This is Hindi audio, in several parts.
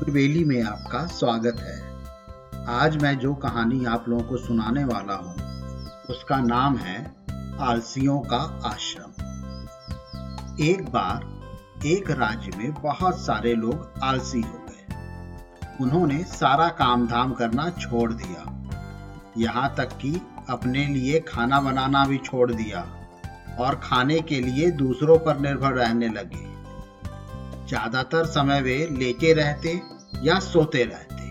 त्रिवेली में आपका स्वागत है। आज मैं जो कहानी आप लोगों को सुनाने वाला हूँ, उसका नाम है आलसियों का आश्रम। एक बार एक राज्य में बहुत सारे लोग आलसी हो गए। उन्होंने सारा काम धाम करना छोड़ दिया। यहाँ तक कि अपने लिए खाना बनाना भी छोड़ दिया और खाने के लिए दूसरों पर निर्भर रहने लगे। ज़्यादातर समय वे लेटे रहते या सोते रहते।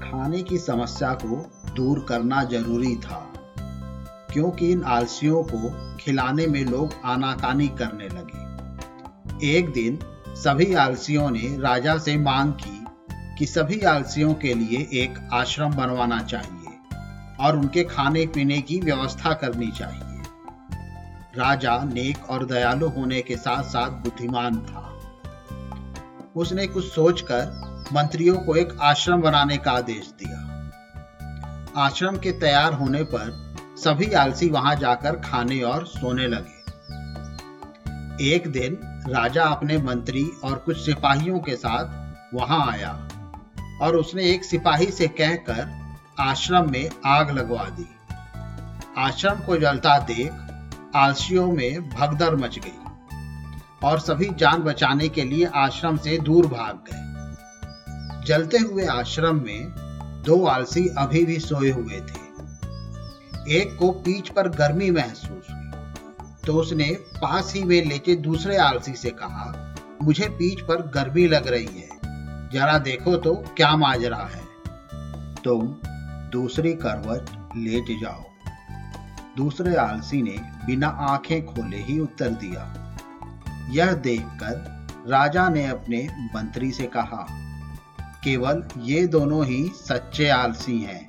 खाने की समस्या को दूर करना ज़रूरी था, क्योंकि इन आलसियों को खिलाने में लोग आनाकानी करने लगे। एक दिन सभी आलसियों ने राजा से मांग की कि सभी आलसियों के लिए एक आश्रम बनवाना चाहिए और उनके खाने पीने की व्यवस्था करनी चाहिए। राजा नेक और दयालु होने के साथ साथ बुद्धिमान था। उसने कुछ सोचकर मंत्रियों को एक आश्रम बनाने का आदेश दिया। आश्रम के तैयार होने पर सभी आलसी वहाँ जाकर खाने और सोने लगे। एक दिन राजा अपने मंत्री और कुछ सिपाहियों के साथ वहाँ आया और उसने एक सिपाही से कहकर आश्रम में आग लगवा दी। आश्रम को जलता देख आलसियों में भगदड़ मच गई। और सभी जान बचाने के लिए आश्रम से दूर भाग गए। जलते हुए आश्रम में दो आलसी अभी भी सोए हुए थे। एक को पीठ पर गर्मी महसूस हुई तो उसने पास ही में लेटे दूसरे आलसी से कहा, मुझे पीठ पर गर्मी लग रही है। जरा देखो तो क्या माजरा है। तुम दूसरी करवट लेट जाओ। दूसरे आलसी ने बिना आँखें खोले ही उत्तर दिया यह देखकर राजा ने अपने मंत्री से कहा, केवल ये दोनों ही सच्चे आलसी हैं।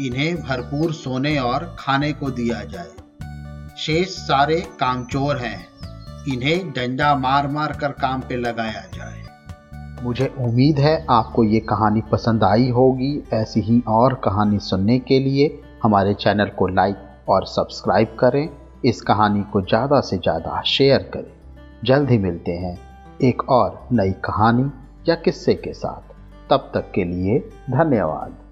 इन्हें भरपूर सोने और खाने को दिया जाए। शेष सारे कामचोर हैं। इन्हें डंडा मार मार कर काम पे लगाया जाए। मुझे उम्मीद है आपको ये कहानी पसंद आई होगी। ऐसी ही और कहानी सुनने के लिए हमारे चैनल को लाइक और सब्सक्राइब करें। इस कहानी को ज़्यादा से ज़्यादा शेयर करें। जल्द ही मिलते हैं एक और नई कहानी या किस्से के साथ। तब तक के लिए धन्यवाद।